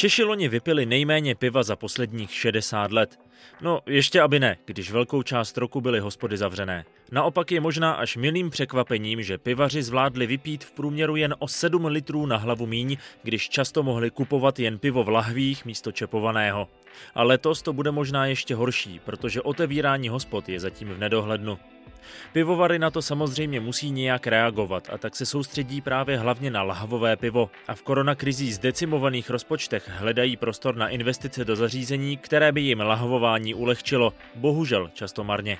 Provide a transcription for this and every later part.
Češi loni vypili nejméně piva za posledních 60 let. No, ještě aby ne, když velkou část roku byly hospody zavřené. Naopak je možná až milým překvapením, že pivaři zvládli vypít v průměru jen o 7 litrů na hlavu míň, když často mohli kupovat jen pivo v lahvích místo čepovaného. A letos to bude možná ještě horší, protože otevírání hospod je zatím v nedohlednu. Pivovary na to samozřejmě musí nějak reagovat a tak se soustředí právě hlavně na lahvové pivo a v koronakrizí zdecimovaných rozpočtech hledají prostor na investice do zařízení, které by jim lahvování ulehčilo, bohužel často marně.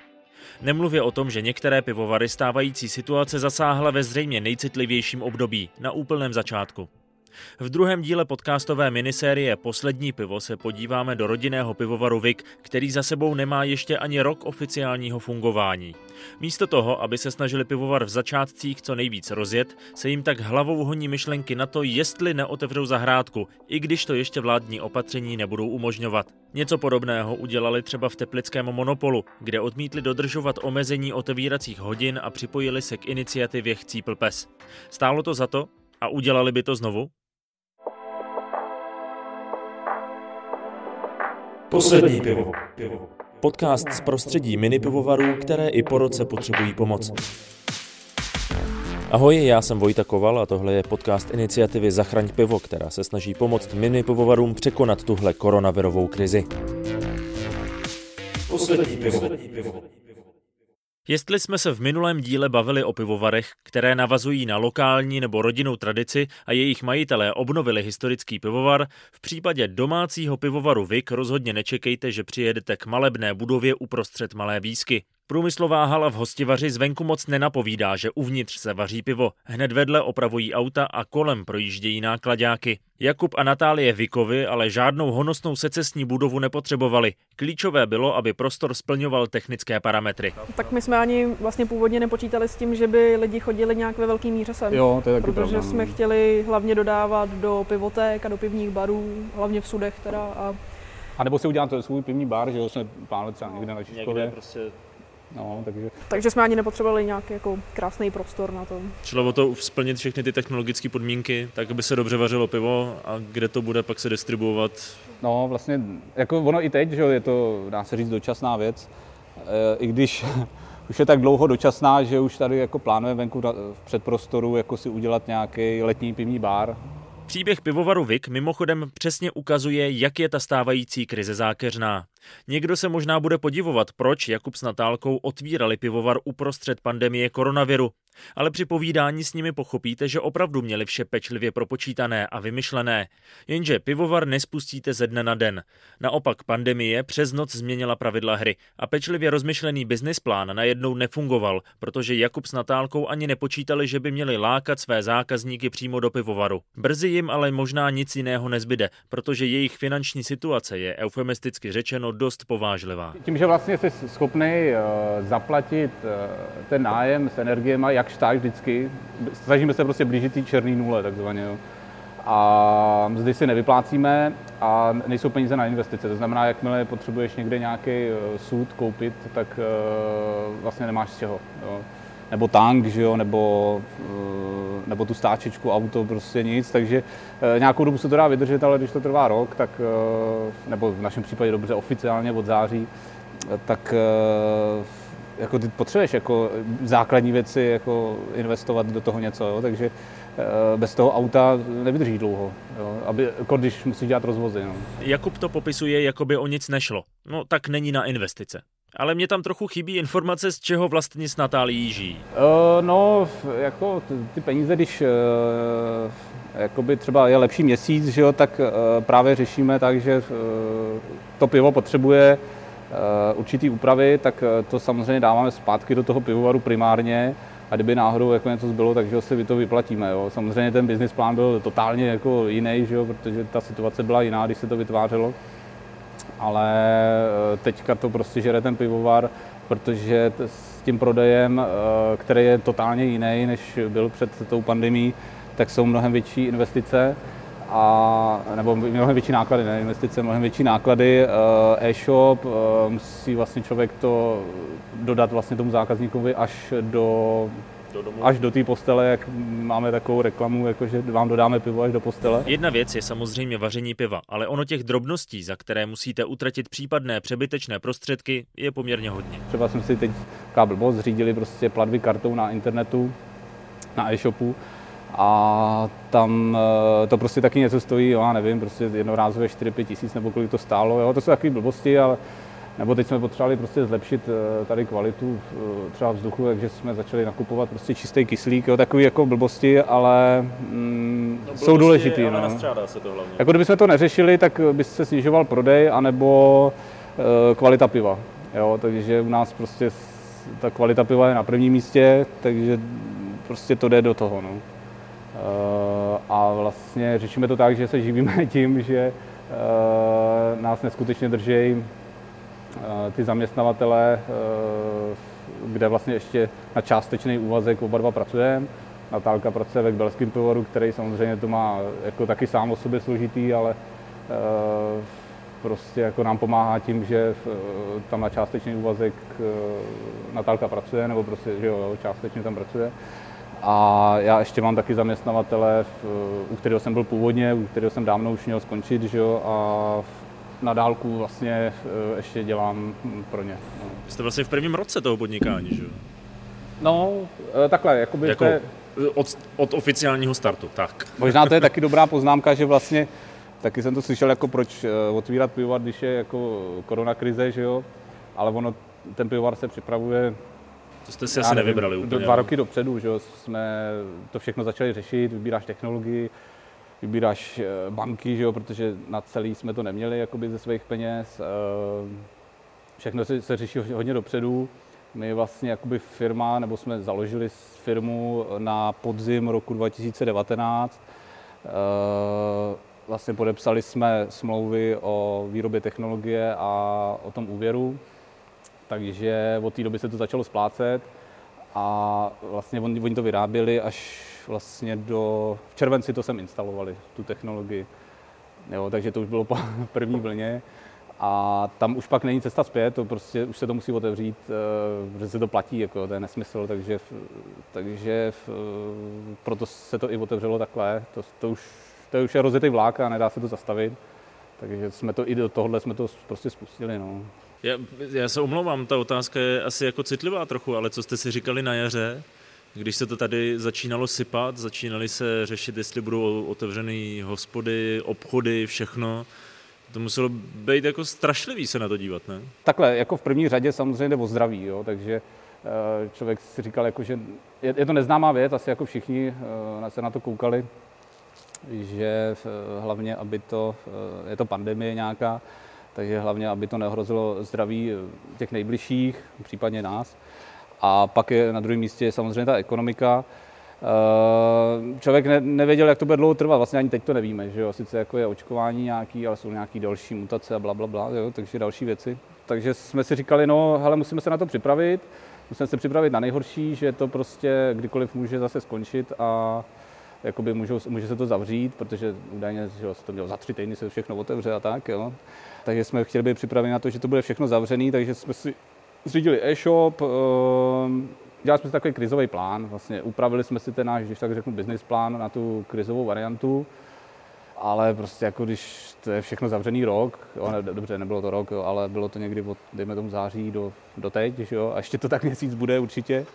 Nemluvě o tom, že některé pivovary stávající situace zasáhla ve zřejmě nejcitlivějším období, na úplném začátku. V druhém díle podcastové minisérie Poslední pivo se podíváme do rodinného pivovaru Vik, který za sebou nemá ještě ani rok oficiálního fungování. Místo toho, aby se snažili pivovar v začátcích co nejvíc rozjet, se jim tak hlavou honí myšlenky na to, jestli neotevřou zahrádku, i když to ještě vládní opatření nebudou umožňovat. Něco podobného udělali třeba v teplickém monopolu, kde odmítli dodržovat omezení otevíracích hodin a připojili se k iniciativě Chcípl pes. Stálo to za to? A udělali by to znovu? Poslední pivo. Podcast z prostředí mini pivovarů, které i po roce potřebují pomoc. Ahoj, já jsem Vojta Koval a tohle je podcast iniciativy Zachraň pivo, která se snaží pomoct mini pivovarům překonat tuhle koronavirovou krizi. Poslední pivo. Poslední pivo. Jestli jsme se v minulém díle bavili o pivovarech, které navazují na lokální nebo rodinnou tradici a jejich majitelé obnovili historický pivovar, v případě domácího pivovaru Vik rozhodně nečekejte, že přijedete k malebné budově uprostřed Malé Bísky. Průmyslová hala v hostivaři zvenku moc nenapovídá, že uvnitř se vaří pivo. Hned vedle opravují auta a kolem projíždějí nákladáky. Jakub a Natálie Vikovi ale žádnou honosnou secesní budovu nepotřebovali. Klíčové bylo, aby prostor splňoval technické parametry. Tak my jsme ani vlastně původně nepočítali s tím, že by lidi chodili nějak ve velký míře sem. Jo, to je taky protože problém. jsme chtěli hlavně dodávat do pivoték a do pivních barů, hlavně v sudech teda. A A nebo si udělat svůj pivní bar, že jo, jsme plánovali třeba někde na Žižkově. prostě No, takže takže jsme ani nepotřebovali nějaký jako krásný prostor na to. Šlo o to splnit všechny ty technologické podmínky, tak aby se dobře vařilo pivo a kde to bude pak se distribuovat. No, vlastně, jako ono i teď, že jo, je to, dá se říct, dočasná věc. E, I když už je tak dlouho dočasná, že už tady jako plánujeme venku na- v předprostoru jako si udělat nějaký letní pivní bar. Příběh pivovaru Vik mimochodem přesně ukazuje, jak je ta stávající krize zákeřná. Někdo se možná bude podivovat, proč Jakub s Natálkou otvírali pivovar uprostřed pandemie koronaviru. Ale při povídání s nimi pochopíte, že opravdu měli vše pečlivě propočítané a vymyšlené. Jenže pivovar nespustíte ze dne na den. Naopak pandemie přes noc změnila pravidla hry a pečlivě rozmyšlený businessplán najednou nefungoval, protože Jakub s Natálkou ani nepočítali, že by měli lákat své zákazníky přímo do pivovaru. Brzy jim ale možná nic jiného nezbyde, protože jejich finanční situace je eufemisticky řečeno dost povážlivá. Tím, že vlastně jsi schopný eh, zaplatit eh, ten nájem s energiemi, jak tak vždycky, snažíme se prostě blížit té černé nule takzvaně. Jo. A mzdy si nevyplácíme a nejsou peníze na investice. To znamená, jakmile potřebuješ někde nějaký eh, sud koupit, tak vlastně nemáš z čeho. Jo. Nebo tank, že jo, nebo, eh, nebo tu stáčečku, auto, prostě nic. Takže eh, nějakou dobu se to dá vydržet, ale když to trvá rok, tak, eh, nebo v našem případě dobře oficiálně od září, tak jako ty potřebuješ jako základní věci jako investovat do toho něco, jo? takže bez toho auta nevydrží dlouho, jo? Aby, jako když musíš dělat rozvozy. No. Jakub to popisuje, jako by o nic nešlo. No tak není na investice. Ale mě tam trochu chybí informace, z čeho vlastně s Natálií žijí. Uh, no, jako ty peníze, když uh, jakoby třeba je lepší měsíc, že jo, tak uh, právě řešíme tak, že uh, to pivo potřebuje uh, určitý úpravy, tak to samozřejmě dáváme zpátky do toho pivovaru primárně a kdyby náhodou jako něco zbylo, takže si to vyplatíme. Jo. Samozřejmě ten business plán byl totálně jako jiný, že jo, protože ta situace byla jiná, když se to vytvářelo ale eh, teďka to prostě žere ten pivovar, protože s tím prodejem, eh, který je totálně jiný, než byl před tou pandemí, tak jsou mnohem větší investice a, nebo mnohem větší náklady, ne investice, mnohem větší náklady. eh, E-shop, musí vlastně člověk to dodat vlastně tomu zákazníkovi až do do domu. až do té postele, jak máme takovou reklamu, jako že vám dodáme pivo až do postele. Jedna věc je samozřejmě vaření piva, ale ono těch drobností, za které musíte utratit případné přebytečné prostředky, je poměrně hodně. Třeba jsme si teď blbost, zřídili prostě platby kartou na internetu, na e-shopu a tam eh, to prostě taky něco stojí, jo, já nevím, prostě jednorázově 4-5 tisíc nebo kolik to stálo, jo, to jsou takové blbosti, ale nebo teď jsme potřebovali prostě zlepšit eh, tady kvalitu eh, třeba vzduchu, takže jsme začali nakupovat prostě čistý kyslík, jo, takový jako blbosti, ale mm, no, jsou důležitý. Ale no. se to hlavně. Jako kdybychom to neřešili, tak by se snižoval prodej, anebo e, kvalita piva. Jo, takže u nás prostě ta kvalita piva je na prvním místě, takže prostě to jde do toho. No. E, a vlastně řešíme to tak, že se živíme tím, že e, nás neskutečně drží Eh, ty zaměstnavatele, eh, kde vlastně ještě na částečný úvazek oba dva pracujeme. Natálka pracuje ve belském pivovaru, který samozřejmě to má jako taky sám o sobě složitý, ale eh, prostě jako nám pomáhá tím, že tam na částečný úvazek Natálka pracuje, nebo prostě, že jo, částečně tam pracuje. A já ještě mám taky zaměstnavatele, u kterého jsem byl původně, u kterého jsem dávno už měl skončit, že jo, a na dálku vlastně eh, ještě dělám pro ně. No. Jste vlastně v prvním roce toho podnikání, že jo? No, eh, takhle, jakoby jako je... od, od oficiálního startu, tak. Možná to je taky dobrá poznámka, že vlastně taky jsem to slyšel, jako proč eh, otvírat pivovar, když je jako korona krize, že jo, ale ono, ten pivovar se připravuje to jste si asi nevím, nevybrali úplně. Dva roky dopředu, že jo, jsme to všechno začali řešit, vybíráš technologii, vybíráš eh, banky, že jo, protože na celý jsme to neměli jakoby ze svých peněz. Eh, všechno se, se řeší hodně dopředu. My vlastně jakoby firma, nebo jsme založili firmu na podzim roku 2019. Eh, vlastně podepsali jsme smlouvy o výrobě technologie a o tom úvěru, takže od té doby se to začalo splácet a vlastně oni, oni to vyráběli až vlastně do, v červenci to sem instalovali, tu technologii. Jo, takže to už bylo po první vlně. A tam už pak není cesta zpět, to prostě už se to musí otevřít, eh, protože se to platí, jako, to je nesmysl, takže, takže proto se to i otevřelo takhle. To, to, už, to už je rozjetý vlák a nedá se to zastavit. Takže jsme to i do tohohle jsme to prostě spustili. No. Já, já se omlouvám, ta otázka je asi jako citlivá trochu, ale co jste si říkali na jaře, když se to tady začínalo sypat, začínali se řešit, jestli budou otevřené hospody, obchody, všechno, to muselo být jako strašlivý se na to dívat, ne? Takhle, jako v první řadě samozřejmě jde o zdraví, jo, takže eh, člověk si říkal, jako, že je, je to neznámá věc, asi jako všichni eh, se na to koukali, že eh, hlavně, aby to, je to pandemie nějaká, takže hlavně, aby to neohrozilo zdraví těch nejbližších, případně nás. A pak je na druhém místě samozřejmě ta ekonomika. Eh, člověk ne, nevěděl, jak to bude dlouho trvat, vlastně ani teď to nevíme, že jo? sice jako je očkování nějaký, ale jsou nějaký další mutace a bla, bla, bla jo? takže další věci. Takže jsme si říkali, no hele, musíme se na to připravit, musíme se připravit na nejhorší, že to prostě kdykoliv může zase skončit a jakoby můžou, může se to zavřít, protože údajně že se to mělo za tři týdny se všechno otevře a tak. Jo? Takže jsme chtěli být připraveni na to, že to bude všechno zavřené, takže jsme si zřídili e-shop, ehm, dělali jsme si takový krizový plán, vlastně upravili jsme si ten náš, když tak řeknu, business plán na tu krizovou variantu, ale prostě jako když to je všechno zavřený rok, jo, ne, dobře, nebylo to rok, jo, ale bylo to někdy od, dejme tomu září do, do teď, že jo, a ještě to tak měsíc bude určitě,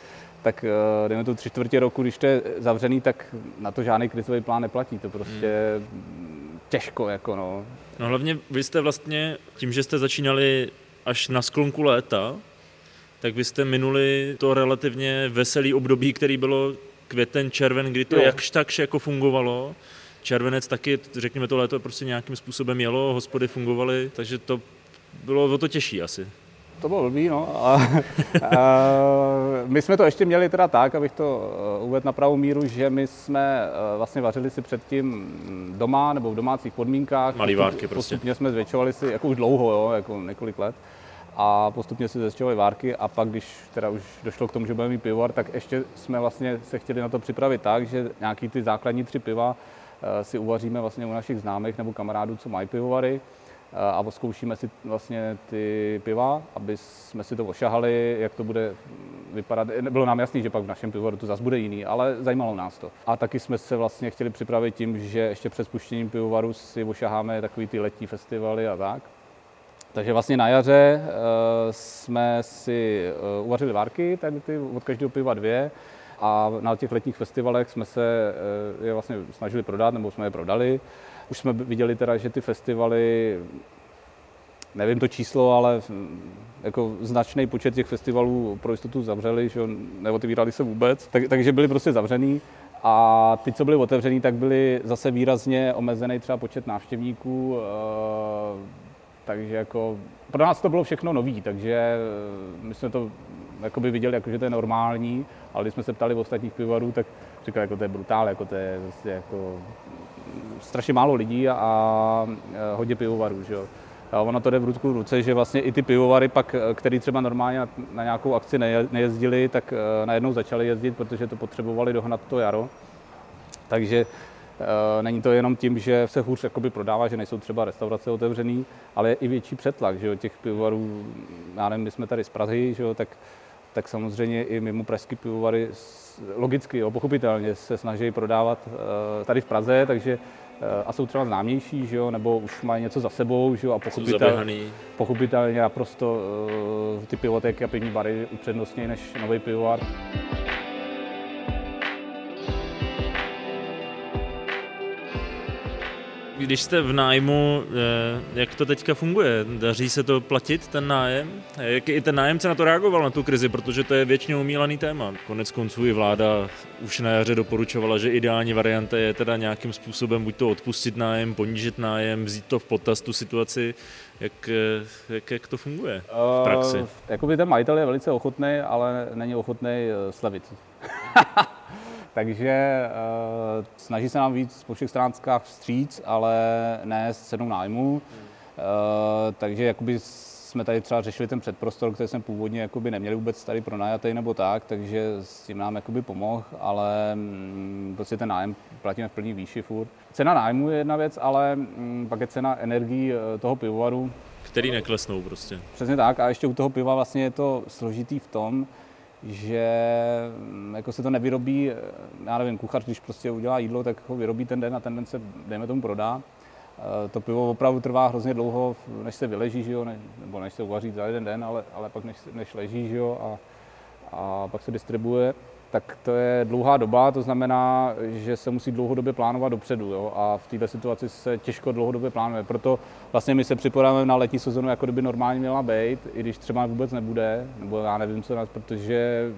tak eh, dejme to tři čtvrtě roku, když to je zavřený, tak na to žádný krizový plán neplatí, to prostě hmm. těžko, jako no. No hlavně vy jste vlastně, tím, že jste začínali až na sklonku léta, tak vy jste minuli to relativně veselý období, který bylo květen, červen, kdy to jo. jakž takž jako fungovalo. Červenec taky, řekněme, to léto prostě nějakým způsobem jelo, hospody fungovaly, takže to bylo o to těžší asi. To bylo blbý, no. A, a, my jsme to ještě měli teda tak, abych to eh, uvedl na pravou míru, že my jsme eh, vlastně vařili si předtím doma nebo v domácích podmínkách. Malý várky prostě. Postupně jsme zvětšovali si, jako už dlouho, jo, jako několik let a postupně si zvětšovali várky a pak, když teda už došlo k tomu, že budeme mít pivovar, tak ještě jsme vlastně se chtěli na to připravit tak, že nějaký ty základní tři piva eh, si uvaříme vlastně u našich známých nebo kamarádů, co mají pivovary eh, a zkoušíme si vlastně ty piva, aby jsme si to ošahali, jak to bude vypadat. Bylo nám jasný, že pak v našem pivovaru to zase bude jiný, ale zajímalo nás to. A taky jsme se vlastně chtěli připravit tím, že ještě před spuštěním pivovaru si ošaháme takový ty letní festivaly a tak. Takže vlastně na jaře uh, jsme si uh, uvařili várky, tady ty od každého piva dvě, a na těch letních festivalech jsme se uh, je vlastně snažili prodat, nebo jsme je prodali. Už jsme viděli teda, že ty festivaly nevím to číslo, ale jako značný počet těch festivalů pro jistotu zavřeli, že neotevírali se vůbec, tak, takže byly prostě zavřený. A ty, co byly otevřený, tak byly zase výrazně omezený třeba počet návštěvníků, eh, takže jako pro nás to bylo všechno nový, takže eh, my jsme to jakoby viděli, jako, že to je normální, ale když jsme se ptali v ostatních pivovarů, tak říkali, jako to je brutál, jako to je vlastně jako strašně málo lidí a, a hodně pivovarů, že jo. A ono to jde v ruku ruce, že vlastně i ty pivovary pak, eh, který třeba normálně na, na nějakou akci nejezdili, tak najednou začali jezdit, protože to potřebovali dohnat to jaro. Takže není to jenom tím, že se hůř jakoby prodává, že nejsou třeba restaurace otevřené, ale je i větší přetlak, že jo, těch pivovarů, já nevím, my jsme tady z Prahy, že jo, tak, tak samozřejmě i mimo pražský pivovary logicky, jo, pochopitelně se snaží prodávat uh, tady v Praze, takže a jsou třeba známější, že jo, nebo už mají něco za sebou, že jo, a pochopitel, pochopitelně naprosto ty pivotéky a pivní bary upřednostnějí než nový pivovar. Když jste v nájmu, eh, jak to teďka funguje? Daří se to platit, ten nájem? Jak i ten nájemce na to reagoval, na tu krizi, protože to je většinou umílaný téma. Konec konců i vláda už na jaře doporučovala, že ideální varianta je teda nějakým způsobem buď to odpustit nájem, ponížit nájem, vzít to v potaz tu situaci. Jak, eh, jak, jak to funguje v praxi? Uh, jakoby ten majitel je velice ochotný, ale není ochotný slavit. Takže uh, snaží se nám víc po všech stránkách vstříc, ale ne s cenou nájmu. Uh, takže jakoby jsme tady třeba řešili ten předprostor, který jsme původně jakoby neměli vůbec tady pronajatý nebo tak, takže s tím nám jakoby pomohl, ale mm, prostě ten nájem platíme v plný výši furt. Cena nájmu je jedna věc, ale mm, pak je cena energií eh, toho pivovaru. Který neklesnou prostě. Přesně tak a ještě u toho piva vlastně je to složitý v tom, že mm, jako se to nevyrobí, eh, já nevím, kuchař, když prostě udělá jídlo, tak ho vyrobí ten den a ten den se, dejme tomu, prodá. Eh, to pivo opravdu trvá hrozně dlouho, než se vyleží, že jo, ne, nebo než se uvaří za jeden den, ale, ale pak než, než leží, že jo, a, a pak se distribuje tak to je dlouhá doba, to znamená, že se musí dlouhodobě plánovat dopředu jo? a v této situaci se těžko dlouhodobě plánuje. Proto vlastně my se připodáme na letní sezonu, jako kdyby normálně měla být, i když třeba vůbec nebude, nebo já nevím co nás, protože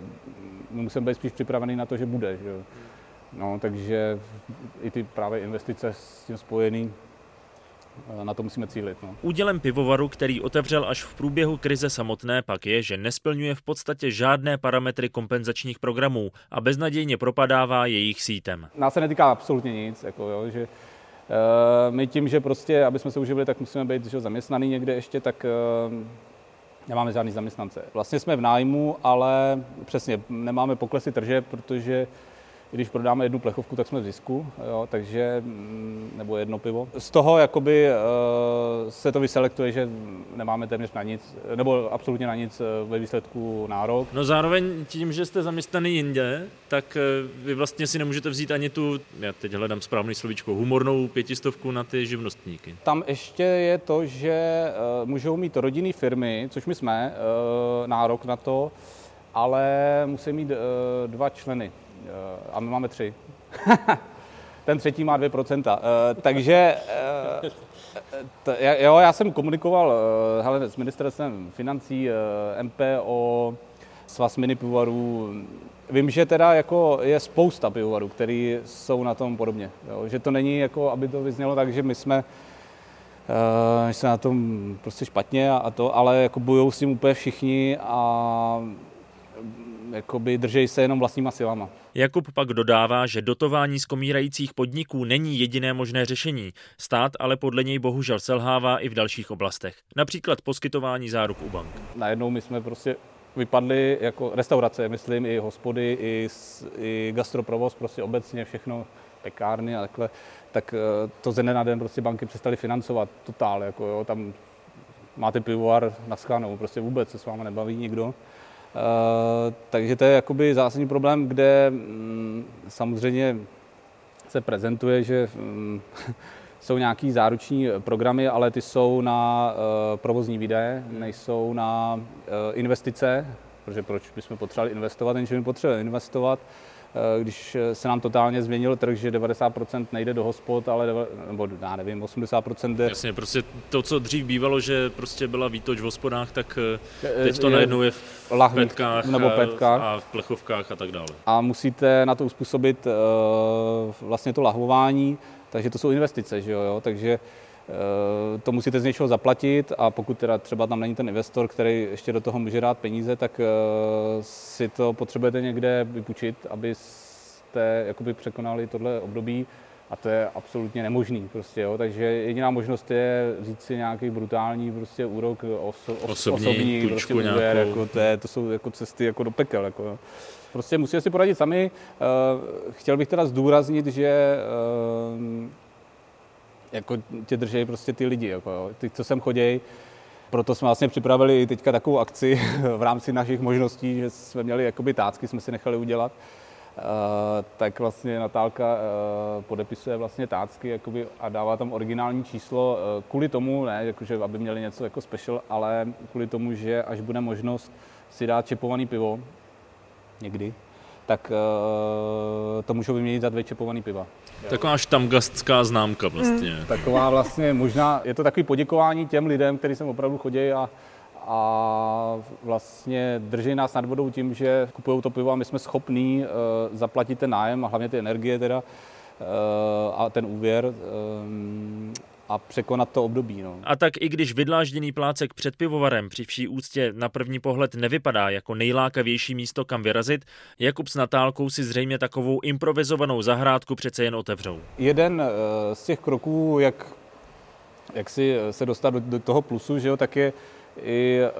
my musíme být spíš připravený na to, že bude. Že? No, takže i ty právě investice s tím spojený na to musíme cílit. No. Údělem pivovaru, který otevřel až v průběhu krize samotné, pak je, že nesplňuje v podstatě žádné parametry kompenzačních programů a beznadějně propadává jejich sítem. Nás se netýká absolutně nic, jako jo, že uh, my tím, že prostě, aby jsme se uživili, tak musíme být že, zaměstnaný někde ještě, tak uh, nemáme žádný zaměstnance. Vlastně jsme v nájmu, ale přesně nemáme poklesy tržeb, protože když prodáme jednu plechovku, tak jsme v zisku, jo, takže, mm, nebo jedno pivo. Z toho jakoby uh, se to vyselektuje, že nemáme téměř na nic, nebo absolutně na nic eh, ve výsledku nárok. No zároveň tím, že jste zaměstnaný jinde, tak eh, vy vlastně si nemůžete vzít ani tu, já teď hledám správný slovíčko, humornou pětistovku na ty živnostníky. Tam ještě je to, že můžou mít rodinné firmy, což my jsme, nárok na to, ale musí mít dva členy. Eh, a my máme tři. Ten třetí má 2%. Eh, takže jo, já jsem komunikoval eh, hele, s ministerstvem financí, MPO, svaz mini pivovarů. Vím, že teda jako je spousta pivovarů, který jsou na tom podobně. Jo? Že to není jako, aby to vyznělo tak, že my jsme uh, jsme na tom prostě špatně a, a to, ale jako bojují s tím úplně všichni a jakoby držej se jenom vlastníma silama. Jakub pak dodává, že dotování z komírajících podniků není jediné možné řešení. Stát ale podle něj bohužel selhává i v dalších oblastech. Například poskytování záruk u bank. Najednou my jsme prostě vypadli jako restaurace, myslím, i hospody, i, i gastroprovoz, prostě obecně všechno, pekárny a takhle, tak eh, to ze dne na den prostě banky přestaly financovat totál, jako jo, tam máte pivovar na skánou, prostě vůbec se s váma nebaví nikdo. Takže to je jakoby zásadní problém, kde mm, samozřejmě se prezentuje, že mm, jsou nějaký záruční programy, ale ty jsou na uh, provozní výdaje, nejsou na uh, investice, protože proč bychom potřebovali investovat, jenže my potřebujeme investovat, když se nám totálně změnil trh, že 90% nejde do hospod, ale nebo já nevím, 80% jde... Jasně, prostě to, co dřív bývalo, že prostě byla výtoč v hospodách, tak teď to najednou je v lahvích, petkách, nebo petkách a v plechovkách a tak dále. A musíte na to uspůsobit vlastně to lahvování, takže to jsou investice, že jo, jo? takže eh, to musíte z něčeho zaplatit a pokud teda třeba tam není ten investor, který ještě do toho může dát peníze, tak eh, si to potřebujete někde vypůjčit, abyste jakoby překonali tohle období a to je absolutně nemožný prostě, jo? takže jediná možnost je vzít si nějaký brutální prostě úrok oso, osobní, osobní prostě úvěr, jako to, je, to jsou jako cesty jako do pekel. Jako, jo? Prostě musíte si poradit sami. Eh, chtěl bych teda zdůraznit, že eh, jako tě drží prostě ty lidi, jako jo. ty, co sem chodí. Proto jsme vlastně připravili teďka takovou akci v rámci našich možností, že jsme měli jakoby tácky, jsme si nechali udělat. Uh, tak vlastně Natálka uh, podepisuje vlastně tácky jakoby, a dává tam originální číslo uh, kvůli tomu, ne, jakože, aby měli něco jako special, ale kvůli tomu, že až bude možnost si dát čepovaný pivo, někdy, tak to můžou vyměnit za dvě čepovaný piva. Taková štamgastská známka vlastně. Mm. Taková vlastně možná, je to takový poděkování těm lidem, kteří sem opravdu chodí a, a vlastně drží nás nad vodou tím, že kupují to pivo a my jsme schopní uh, zaplatit ten nájem a hlavně ty energie teda uh, a ten úvěr. Uh, a překonat to období. No. A tak i když vydlážděný plácek před pivovarem při vší úctě na první pohled nevypadá jako nejlákavější místo, kam vyrazit, Jakub s Natálkou si zřejmě takovou improvizovanou zahrádku přece jen otevřou. Jeden eh, z těch kroků, jak, jak si eh, se dostat do, do toho plusu, že jo, tak je i e,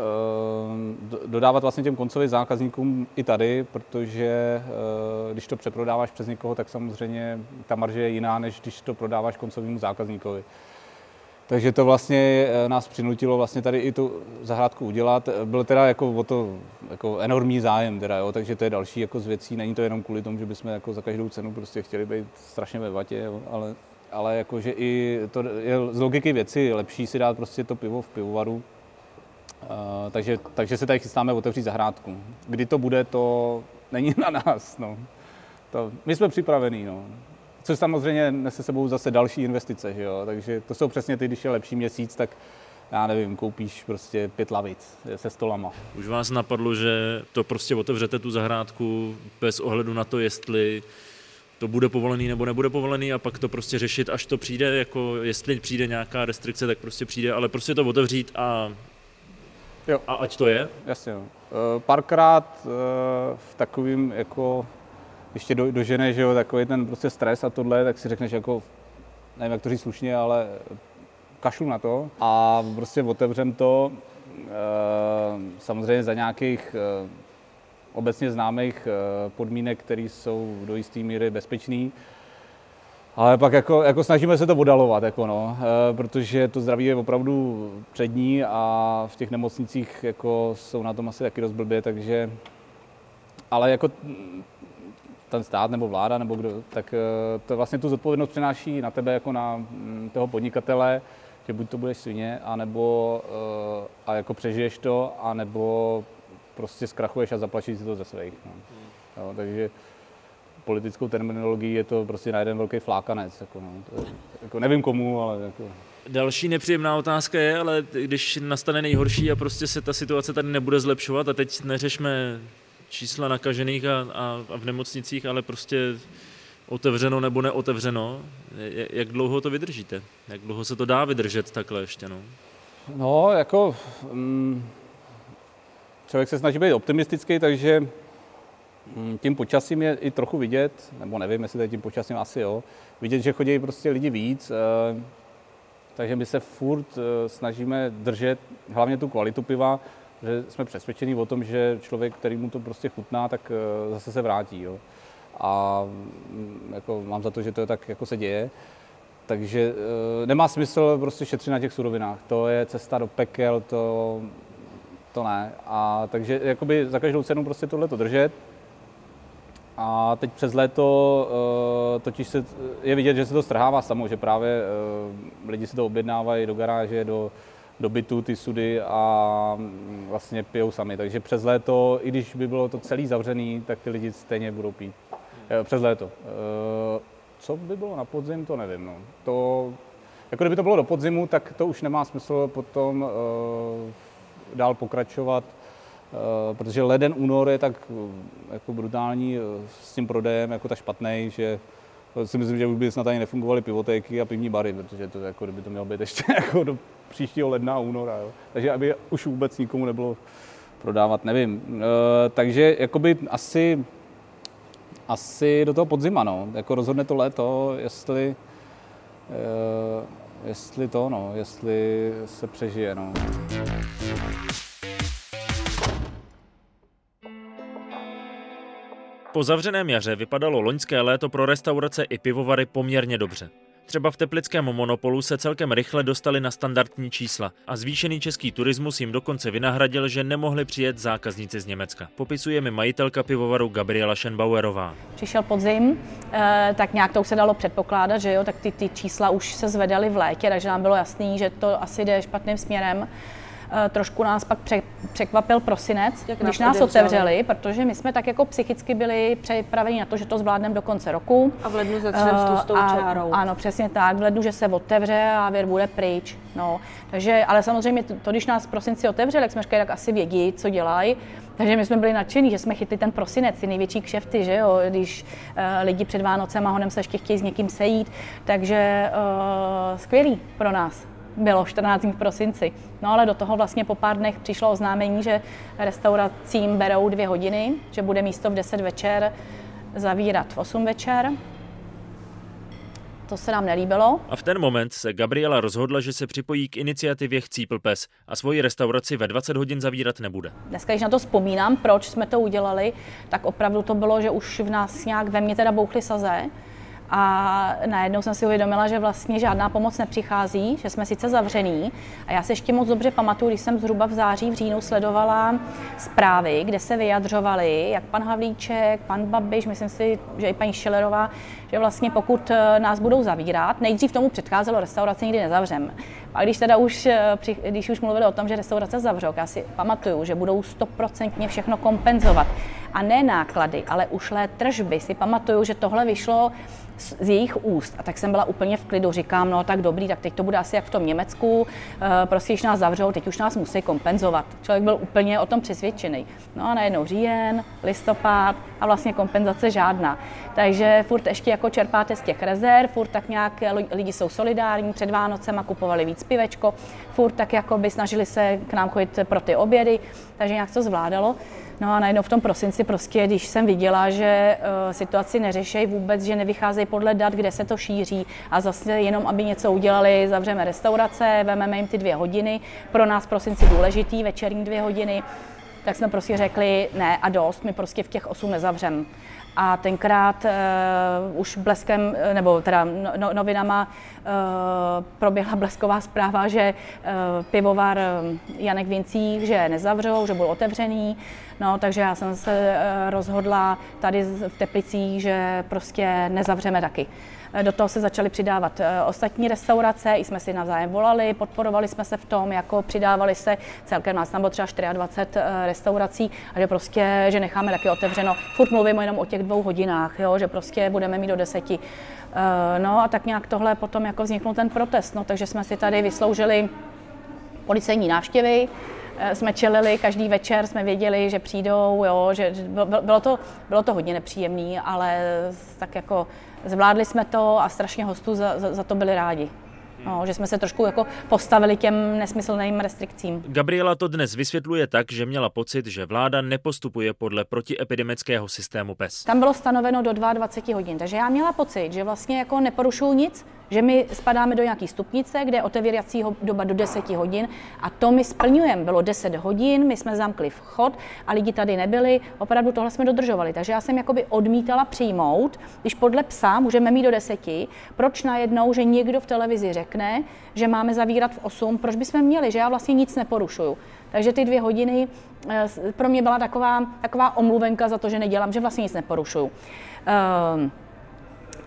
dodávat vlastně těm koncovým zákazníkům i tady, protože e, když to přeprodáváš přes někoho, tak samozřejmě ta marže je jiná, než když to prodáváš koncovému zákazníkovi. Takže to vlastně eh, nás přinutilo vlastně tady i tu zahrádku udělat. Byl teda jako o to jako enormní zájem, teda, jo, takže to je další jako z věcí. Není to jenom kvůli tomu, že bychom jako za každou cenu prostě chtěli být strašně ve vatě, jo, ale, ale jakože i to je z logiky věci lepší si dát prostě to pivo v pivovaru. Uh, takže, takže se tady chystáme otevřít zahrádku. Kdy to bude, to není na nás. No. To, my jsme připravení. No což samozřejmě nese sebou zase další investice, že jo? takže to jsou přesně ty, když je lepší měsíc, tak já nevím, koupíš prostě pět lavic se stolama. Už vás napadlo, že to prostě otevřete tu zahrádku bez ohledu na to, jestli to bude povolený nebo nebude povolený a pak to prostě řešit, až to přijde, jako jestli přijde nějaká restrikce, tak prostě přijde, ale prostě to otevřít a, jo. a ať to je. Jasně. Eh, párkrát eh, v takovým jako ještě do, dožene, že jo, takový ten prostě stres a tohle, tak si řekneš jako, nevím, jak to říct slušně, ale kašlu na to a prostě otevřem to e, samozřejmě za nějakých e, obecně známých e, podmínek, které jsou do jisté míry bezpečné. Ale pak jako, jako snažíme se to odalovat, jako no, protože to zdraví je opravdu přední a v těch nemocnicích jako jsou na tom asi taky dost blbě, takže ale jako ten stát nebo vláda nebo kdo, tak eh, to vlastně tu zodpovědnost přenáší na tebe jako na mm, toho podnikatele, že buď to budeš svině, anebo eh, a jako přežiješ to, anebo prostě zkrachuješ a zaplatíš si to ze svých. No. Jo, takže politickou terminologií je to prostě na jeden velký flákanec. Jako, no. to je, jako nevím komu, ale jako... Další nepříjemná otázka je, ale když nastane nejhorší a prostě se ta situace tady nebude zlepšovat a teď neřešme čísla nakažených a, a, a v nemocnicích, ale prostě otevřeno nebo neotevřeno. Jak dlouho to vydržíte? Jak dlouho se to dá vydržet takhle ještě? No, no jako mm, člověk se snaží být optimistický, takže mm, tím počasím je i trochu vidět, nebo nevím, jestli to je tím počasím, asi jo, vidět, že chodí prostě lidi víc, eh, takže my se furt eh, snažíme držet hlavně tu kvalitu piva, že jsme přesvědčeni o tom, že člověk, který mu to prostě chutná, tak eh, zase se vrátí. Jo. A mm, jako, mám za to, že to je tak jako se děje. Takže e, nemá smysl prostě šetřit na těch surovinách. To je cesta do pekel, to, to ne. A takže jakoby za každou cenu prostě tohle to držet. A teď přes léto uh, totiž se, je vidět, že se to strhává samo, že právě uh, lidi si to objednávají do garáže, do, do bytu ty sudy a mm, vlastně pijou sami. Takže přes léto, i když by bylo to celý zavřený, tak ty lidi stejně budou pít. Uh, přes léto. Uh, co by bylo na podzim, to nevím. No. To, jako kdyby to bylo do podzimu, tak to už nemá smysl potom uh, dál pokračovat, protože leden, únor je tak jako brutální s tím prodejem, jako tak špatný, že si myslím, že už by snad ani nefungovaly pivotéky a pivní bary, protože to jako kdyby to mělo být ještě jako do příštího ledna a února. Jo. Takže aby už vůbec nikomu nebylo prodávat, nevím. Uh, takže jakoby asi asi do toho podzima, no. Jako rozhodne to léto, jestli, uh, jestli to, no, jestli se přežije, no. Po zavřeném jaře vypadalo loňské léto pro restaurace i pivovary poměrně dobře. Třeba v teplickém monopolu se celkem rychle dostali na standardní čísla a zvýšený český turismus jim dokonce vynahradil, že nemohli přijet zákazníci z Německa. Popisuje mi majitelka pivovaru Gabriela Schenbauerová. Přišel podzim, eh, tak nějak to už se dalo předpokládat, že jo, tak ty, ty čísla už se zvedaly v létě, takže nám bylo jasný, že to asi jde špatným směrem. Eh, trošku nás pak překvapil prosinec, Jak když nás, otevřeli, protože my jsme tak jako psychicky byli připraveni na to, že to zvládneme do konce roku. A v lednu začneme s tou eh, čárou. Ano, přesně tak. V lednu, že se otevře a věr bude pryč. No. Takže, ale samozřejmě to, to, když nás v prosinci otevřeli, jak jsme říkali, tak asi vědí, co dělají. Takže my jsme byli nadšení, že jsme chytli ten prosinec, ty největší kšefty, že jo, když uh, lidi před Vánocem a honem se ještě chtějí s někým sejít. Takže uh, skvělý pro nás bylo 14 dní v prosinci. No ale do toho vlastně po pár dnech přišlo oznámení, že restauracím berou dvě hodiny, že bude místo v 10 večer zavírat v 8 večer. To se nám nelíbilo. A v ten moment se Gabriela rozhodla, že se připojí k iniciativě Chcípl pes a svoji restauraci ve 20 hodin zavírat nebude. Dneska, když na to vzpomínám, proč jsme to udělali, tak opravdu to bylo, že už v nás nějak ve mně teda bouchly saze a najednou jsem si uvědomila, že vlastně žádná pomoc nepřichází, že jsme sice zavřený. A já se ještě moc dobře pamatuju, když jsem zhruba v září, v říjnu sledovala zprávy, kde se vyjadřovali, jak pan Havlíček, pan Babiš, myslím si, že i paní Šilerová, že vlastně pokud eh, nás budou zavírat, nejdřív tomu předcházelo restaurace nikdy nezavřem. A když teda už, eh, když už mluvili o tom, že restaurace zavřou, já si pamatuju, že budou stoprocentně všechno kompenzovat. A ne náklady, ale ušlé tržby. Si pamatuju, že tohle vyšlo z jejich úst. A tak jsem byla úplně v klidu, říkám, no tak dobrý, tak teď to bude asi jak v tom Německu, eh, prostě když nás zavřou, teď už nás musí kompenzovat. Člověk byl úplně o tom přesvědčený. No a najednou říjen, listopad a vlastně kompenzace žádná. Takže furt ještě jako čerpáte z těch rezerv, furt tak nějak lidi jsou solidární, před Vánocema kupovali víc pivečko, furt tak jako by snažili se k nám chodit pro ty obědy, takže nějak to zvládalo. No a najednou v tom prosinci prostě, když jsem viděla, že uh, situaci neřešejí vůbec, že nevycházejí podle dat, kde se to šíří a zase jenom, aby něco udělali, zavřeme restaurace, vezmeme jim ty dvě hodiny, pro nás prosinci důležitý, večerní dvě hodiny, tak jsme prostě řekli ne a dost, my prostě v těch osm nezavřeme. A tenkrát uh, už bleskem, eh, nebo teda no, no, novinama uh, proběhla blesková zpráva, že uh, pivovar Janek Vincík, že nezavřou, že byl otevřený. No, takže já jsem se uh, rozhodla tady v Teplicích, že prostě nezavřeme taky. Do toho se začaly přidávat ostatní restaurace, i jsme si navzájem volali, podporovali jsme se v tom, jako přidávali se, celkem nás tam bylo třeba 24 restaurací, a že prostě, že necháme taky otevřeno. Furt mluvím jenom o těch dvou hodinách, jo, že prostě budeme mít do deseti. Eh, no a tak nějak tohle potom jako vzniknul ten protest, no, takže jsme si tady vysloužili policejní návštěvy, eh, jsme čelili každý večer, jsme věděli, že přijdou, jo, že bylo to, bylo to hodně nepříjemné, ale tak jako zvládli jsme to a strašně hostů za, za, za to byli rádi. No, že jsme se trošku jako postavili těm nesmyslným restrikcím. Gabriela to dnes vysvětluje tak, že měla pocit, že vláda nepostupuje podle protiepidemického systému PES. Tam bylo stanoveno do 22 hodin, takže já měla pocit, že vlastně jako neporušují nic, že my spadáme do nějaké stupnice, kde je otevírací doba do 10 hodin a to my splňujeme. Bylo 10 hodin, my jsme zamkli vchod a lidi tady nebyli, opravdu tohle jsme dodržovali. Takže já jsem jakoby odmítala přijmout, když podle psa můžeme mít do 10, proč najednou, že někdo v televizi řekne, zamkne, že máme zavírat v 8, proč bychom měli, že já vlastně nic neporušuju. Takže ty dvě hodiny eh, pro mě byla taková, taková omluvenka za to, že nedělám, že vlastně nic neporušuju. Um,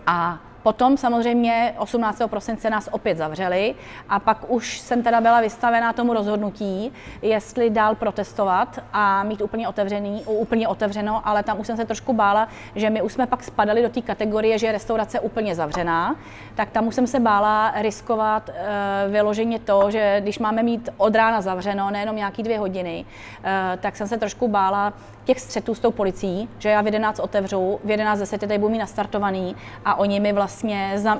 a Potom samozřejmě 18. prosince nás opět zavřeli a pak už jsem teda byla vystavená tomu rozhodnutí, jestli dál protestovat a mít úplně otevřený, úplně otevřeno, ale tam už jsem se trošku bála, že my už jsme pak spadali do té kategorie, že je restaurace úplně zavřená, tak tam už jsem se bála riskovat e, vyloženě to, že když máme mít od rána zavřeno, nejenom nějaký dvě hodiny, e, tak jsem se trošku bála těch střetů s tou policií, že já v 11 otevřu, v 11.10 tady budu mít nastartovaný a oni mi vlastně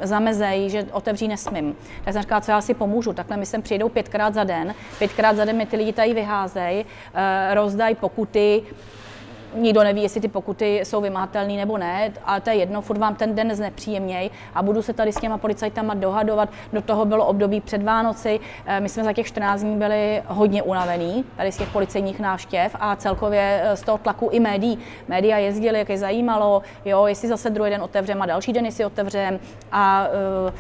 zamezejí, že otevří nesmím. Tak jsem říkala, co já si pomůžu. Takhle mi sem přijdou pětkrát za den, pětkrát za den mi ty lidi tady vyházejí, eh, rozdají pokuty, nikdo neví, jestli ty pokuty jsou vymahatelné nebo ne, ale to je jedno, furt vám ten den znepříjemněj a budu se tady s těma policajtama dohadovat. Do toho bylo období před Vánoci, eh, my jsme za těch 14 dní byli hodně unavení, tady z těch policejních návštěv a celkově eh, z toho tlaku i médií. Média jezdili, jak je zajímalo, jo, jestli zase druhý den otevřem a další den si otevřem a uh,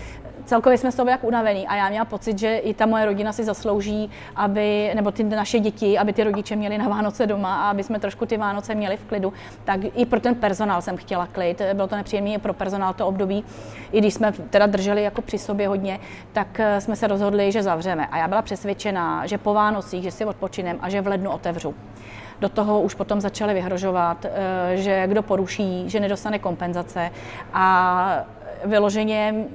celkově jsme z toho jak unavený a já měla pocit, že i ta moje rodina si zaslouží, aby, nebo ty naše děti, aby ty rodiče měli na Vánoce doma a aby jsme trošku ty Vánoce měli v klidu. Tak i pro ten personál jsem chtěla klid. Bylo to nepříjemné i pro personál to období. I když jsme teda drželi jako při sobě hodně, tak eh, jsme se rozhodli, že zavřeme. A já byla přesvědčená, že po Vánocích, že si odpočinem a že v lednu otevřu. Do toho už potom začali vyhrožovat, eh, že kdo poruší, že nedostane kompenzace a vyloženě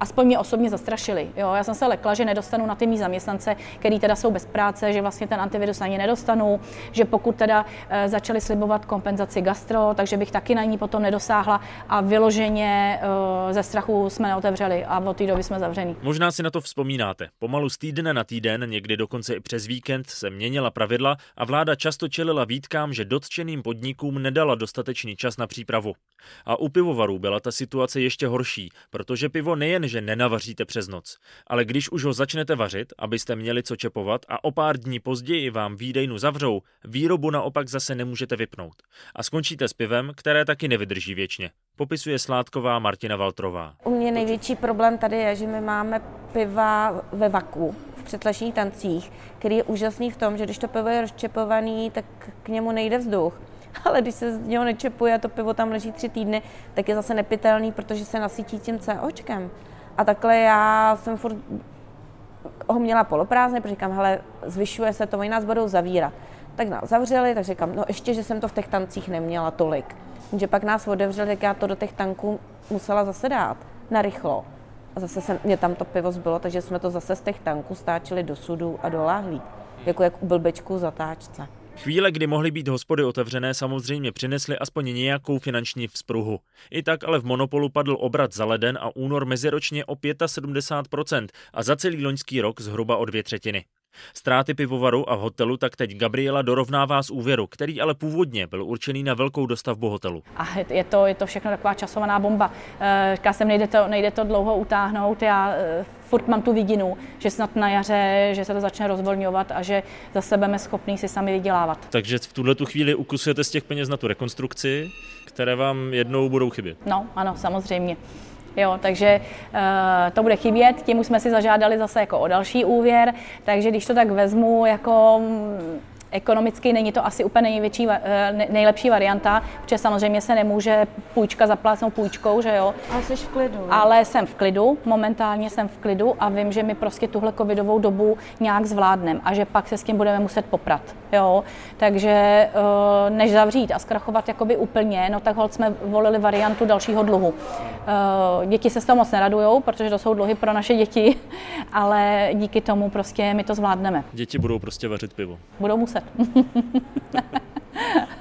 aspoň mě osobně zastrašili. Jo, já jsem se lekla, že nedostanu na ty mý zaměstnance, který teda jsou bez práce, že vlastně ten antivirus ani nedostanu, že pokud teda e, začali slibovat kompenzaci gastro, takže bych taky na ní potom nedosáhla a vyloženě e, ze strachu jsme neotevřeli a od té doby jsme zavření. Možná si na to vzpomínáte. Pomalu z týdne na týden, někdy dokonce i přes víkend, se měnila pravidla a vláda často čelila výtkám, že dotčeným podnikům nedala dostatečný čas na přípravu. A u pivovarů byla ta situace ještě horší, protože pivo nejen, že nenavaříte přes noc, ale když už ho začnete vařit, abyste měli co čepovat a o pár dní později vám výdejnu zavřou, výrobu naopak zase nemůžete vypnout. A skončíte s pivem, které taky nevydrží věčně. Popisuje sládková Martina Valtrová. U mě největší problém tady je, že my máme piva ve vaku, v předlešních tancích, který je úžasný v tom, že když to pivo je rozčepovaný, tak k němu nejde vzduch ale když se z něho nečepuje a to pivo tam leží tři týdny, tak je zase nepitelný, protože se nasytí tím COčkem. A takhle já jsem furt ho měla poloprázdný, protože říkám, hele, zvyšuje se to, oni nás budou zavírat. Tak nás zavřeli, tak říkám, no ještě, že jsem to v těch tancích neměla tolik. Že pak nás otevřeli, tak já to do těch tanků musela zase dát, narychlo. A zase se, mě tam to pivo zbylo, takže jsme to zase z těch tanků stáčeli do sudu a do láhví. Jako jak u blbečku zatáčce. Chvíle, kdy mohly být hospody otevřené, samozřejmě přinesly aspoň nějakou finanční vzpruhu. I tak ale v Monopolu padl obrat za leden a únor meziročně o 75% a za celý loňský rok zhruba o dvě třetiny. Ztráty pivovaru a hotelu tak teď Gabriela dorovnává z úvěru, který ale původně byl určený na velkou dostavbu hotelu. A je to, je to všechno taková časovaná bomba. Eh, říká jsem, nejde to, nejde to dlouho utáhnout. Já eh, furt mám tu vidinu, že snad na jaře, že se to začne rozvolňovat a že zase budeme schopní si sami vydělávat. Takže v tuhle tu chvíli ukusujete z těch peněz na tu rekonstrukci, které vám jednou budou chybět. No, ano, samozřejmě. Jo, takže uh, to bude chybět, tím už jsme si zažádali zase jako o další úvěr, takže když to tak vezmu jako ekonomicky není to asi úplně největší, eh, nejlepší varianta, protože samozřejmě se nemůže půjčka zaplácnout půjčkou, že jo. Ale jsi v klidu. Ne? Ale jsem v klidu, momentálně jsem v klidu a vím, že my prostě tuhle covidovou dobu nějak zvládneme a že pak se s tím budeme muset poprat, jo. Takže eh, než zavřít a zkrachovat jakoby úplně, no tak hold jsme volili variantu dalšího dluhu. Eh, děti se z toho moc neradujou, protože to jsou dluhy pro naše děti, ale díky tomu prostě my to zvládneme. Děti budou prostě vařit pivo. Budou muset.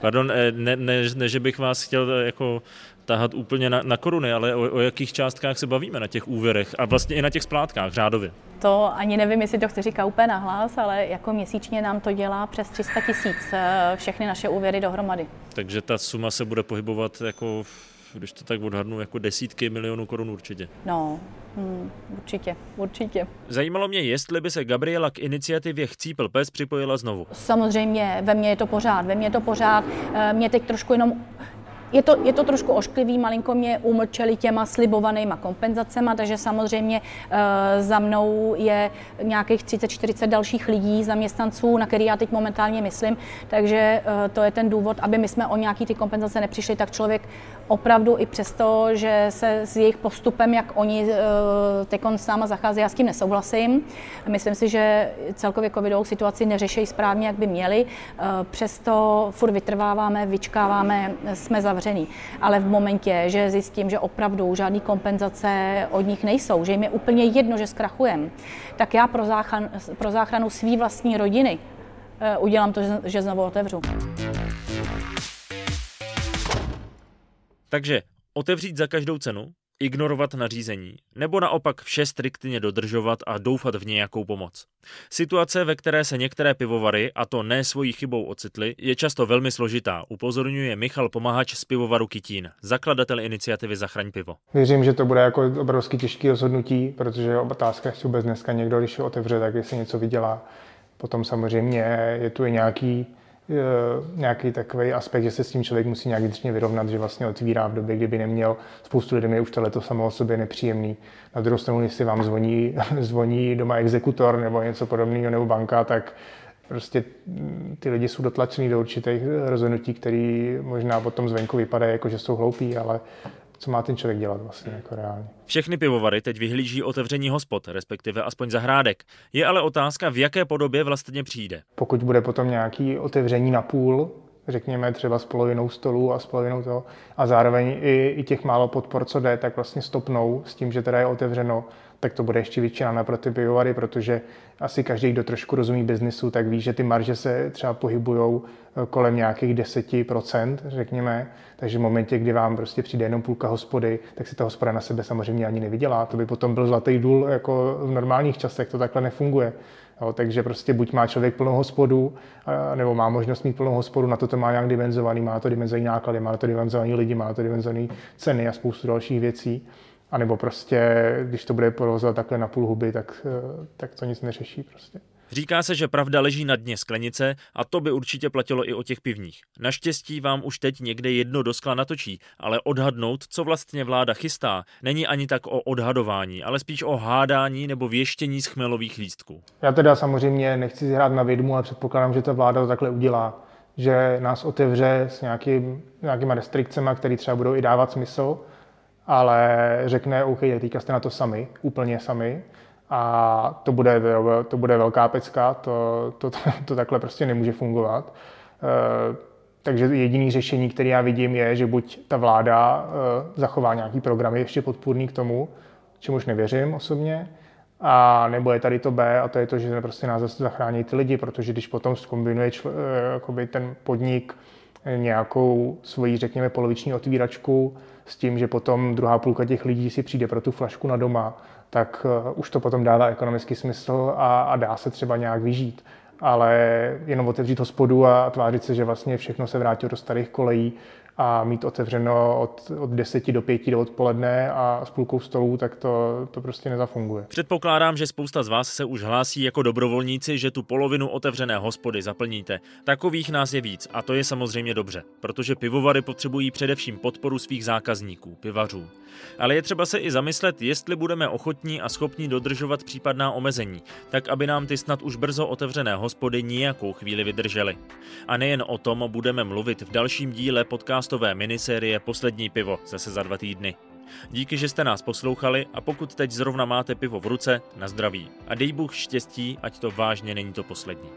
Pardon, eh, ne, ne, ne, že bych vás chtěl jako tahat úplně na, na koruny, ale o, o jakých částkách se bavíme na těch úvěrech a vlastně i na těch splátkách řádově? To ani nevím, jestli to chci říkat úplně nahlas, ale jako měsíčně nám to dělá přes 300 tisíc eh, všechny naše úvěry dohromady. Takže ta suma se bude pohybovat jako když to tak odhadnu, jako desítky milionů korun určitě. No, hmm, určitě, určitě. Zajímalo mě, jestli by se Gabriela k iniciativě Chcípl pes připojila znovu. Samozřejmě, ve mně je to pořád, ve mně je to pořád. Eh, mě teď trošku jenom je to, je to trošku ošklivý, malinko mě umlčeli těma slibovanýma kompenzacema, takže samozřejmě e, za mnou je nějakých 30-40 dalších lidí, zaměstnanců, na který já teď momentálně myslím, takže e, to je ten důvod, aby my jsme o nějaký ty kompenzace nepřišli, tak člověk opravdu i přesto, že se s jejich postupem, jak oni e, teď s náma zacházejí, já s tím nesouhlasím. Myslím si, že celkově covidovou situaci neřeší správně, jak by měli. E, přesto furt vytrváváme, vyčkáváme, jsme zavření. Ale v momentě, že zjistím, že opravdu žádné kompenzace od nich nejsou, že jim je úplně jedno, že zkrachujeme, tak já pro, záchran, pro záchranu své vlastní rodiny e, udělám to, že znovu otevřu. Takže otevřít za každou cenu, ignorovat nařízení, nebo naopak vše striktně dodržovat a doufat v nějakou pomoc. Situace, ve které se některé pivovary, a to ne svojí chybou ocitly, je často velmi složitá, upozorňuje Michal Pomahač z pivovaru Kytín, zakladatel iniciativy Zachraň pivo. Věřím, že to bude jako obrovský těžký rozhodnutí, protože otázka, jestli vůbec dneska někdo, když otevře, tak jestli něco vydělá. Potom samozřejmě je tu i nějaký nějaký takový aspekt, že se s tím člověk musí nějak vnitřně vyrovnat, že vlastně otvírá v době, kdyby neměl. Spoustu lidem je už tohle samo o sobě nepříjemný. Na druhou stranu, jestli vám zvoní, zvoní doma exekutor nebo něco podobného nebo banka, tak prostě ty lidi jsou dotlačený do určitých rozhodnutí, které možná potom zvenku vypadají jako, že jsou hloupí, ale co má ten člověk dělat vlastně jako reálně. Všechny pivovary teď vyhlíží otevření hospod, respektive aspoň zahrádek. Je ale otázka, v jaké podobě vlastně přijde. Pokud bude potom nějaký otevření na půl, řekněme třeba s polovinou stolu a s polovinou toho, a zároveň i, i těch málo podpor, co jde, tak vlastně stopnou s tím, že teda je otevřeno, tak to bude ještě větší rána pro ty pivovary, protože asi každý, kdo trošku rozumí biznisu, tak ví, že ty marže se třeba pohybují eh, kolem nějakých 10%, řekněme. Takže v momentě, kdy vám prostě přijde jenom půlka hospody, tak si ta hospoda na sebe samozřejmě ani nevydělá. To by potom byl zlatý důl jako v normálních časech, to takhle nefunguje. Jo, takže prostě buď má člověk plnou hospodu, nebo má možnost mít plnou hospodu, na to to má nějak dimenzovaný, má to dimenzovaný náklady, má to dimenzovaný lidi, má to dimenzovaný ceny a spoustu dalších věcí. A nebo prostě, když to bude provozovat takhle na půl huby, tak, eh, tak to nic neřeší prostě. Říká se, že pravda leží na dně sklenice a to by určitě platilo i o těch pivních. Naštěstí vám už teď někde jedno do skla natočí, ale odhadnout, co vlastně vláda chystá, není ani tak o odhadování, ale spíš o hádání nebo věštění z chmelových lístků. Já teda samozřejmě nechci hrát na vědmu, ale předpokládám, že ta vláda to takhle udělá, že nás otevře s nějakým, nějakýma restrikcemi, které třeba budou i dávat smysl, ale řekne, OK, teďka jste na to sami, úplně sami, a to bude, to bude velká pecka, to, to, to, to takhle prostě nemůže fungovat. E, takže jediný řešení, které já vidím, je, že buď ta vláda e, zachová nějaký programy ještě podpůrný k tomu, čemuž nevěřím osobně, a nebo je tady to B, a to je to, že prostě nás zase zachrání ty lidi, protože když potom zkombinuje čl, e, ten podnik nějakou svoji, řekněme, poloviční otvíračku s tím, že potom druhá půlka těch lidí si přijde pro tu flašku na doma, tak uh, už to potom dává ekonomický smysl a, a dá se třeba nějak vyžít. Ale jenom otevřít hospodu a tvářit se, že vlastně všechno se vrátilo do starých kolejí, a mít otevřeno od, od 10 do 5 do odpoledne a s půlkou stolů, tak to, to prostě nezafunguje. Předpokládám, že spousta z vás se už hlásí jako dobrovolníci, že tu polovinu otevřené hospody zaplníte. Takových nás je víc a to je samozřejmě dobře, protože pivovary potřebují především podporu svých zákazníků, pivařů. Ale je třeba se i zamyslet, jestli budeme ochotní a schopní dodržovat případná omezení, tak aby nám ty snad už brzo otevřené hospody nějakou chvíli vydržely. A nejen o tom budeme mluvit v dalším díle podcastu podcastové minisérie Poslední pivo zase za dva týdny. Díky, že jste nás poslouchali a pokud teď zrovna máte pivo v ruce, na zdraví. A dej Bůh štěstí, ať to vážně není to poslední.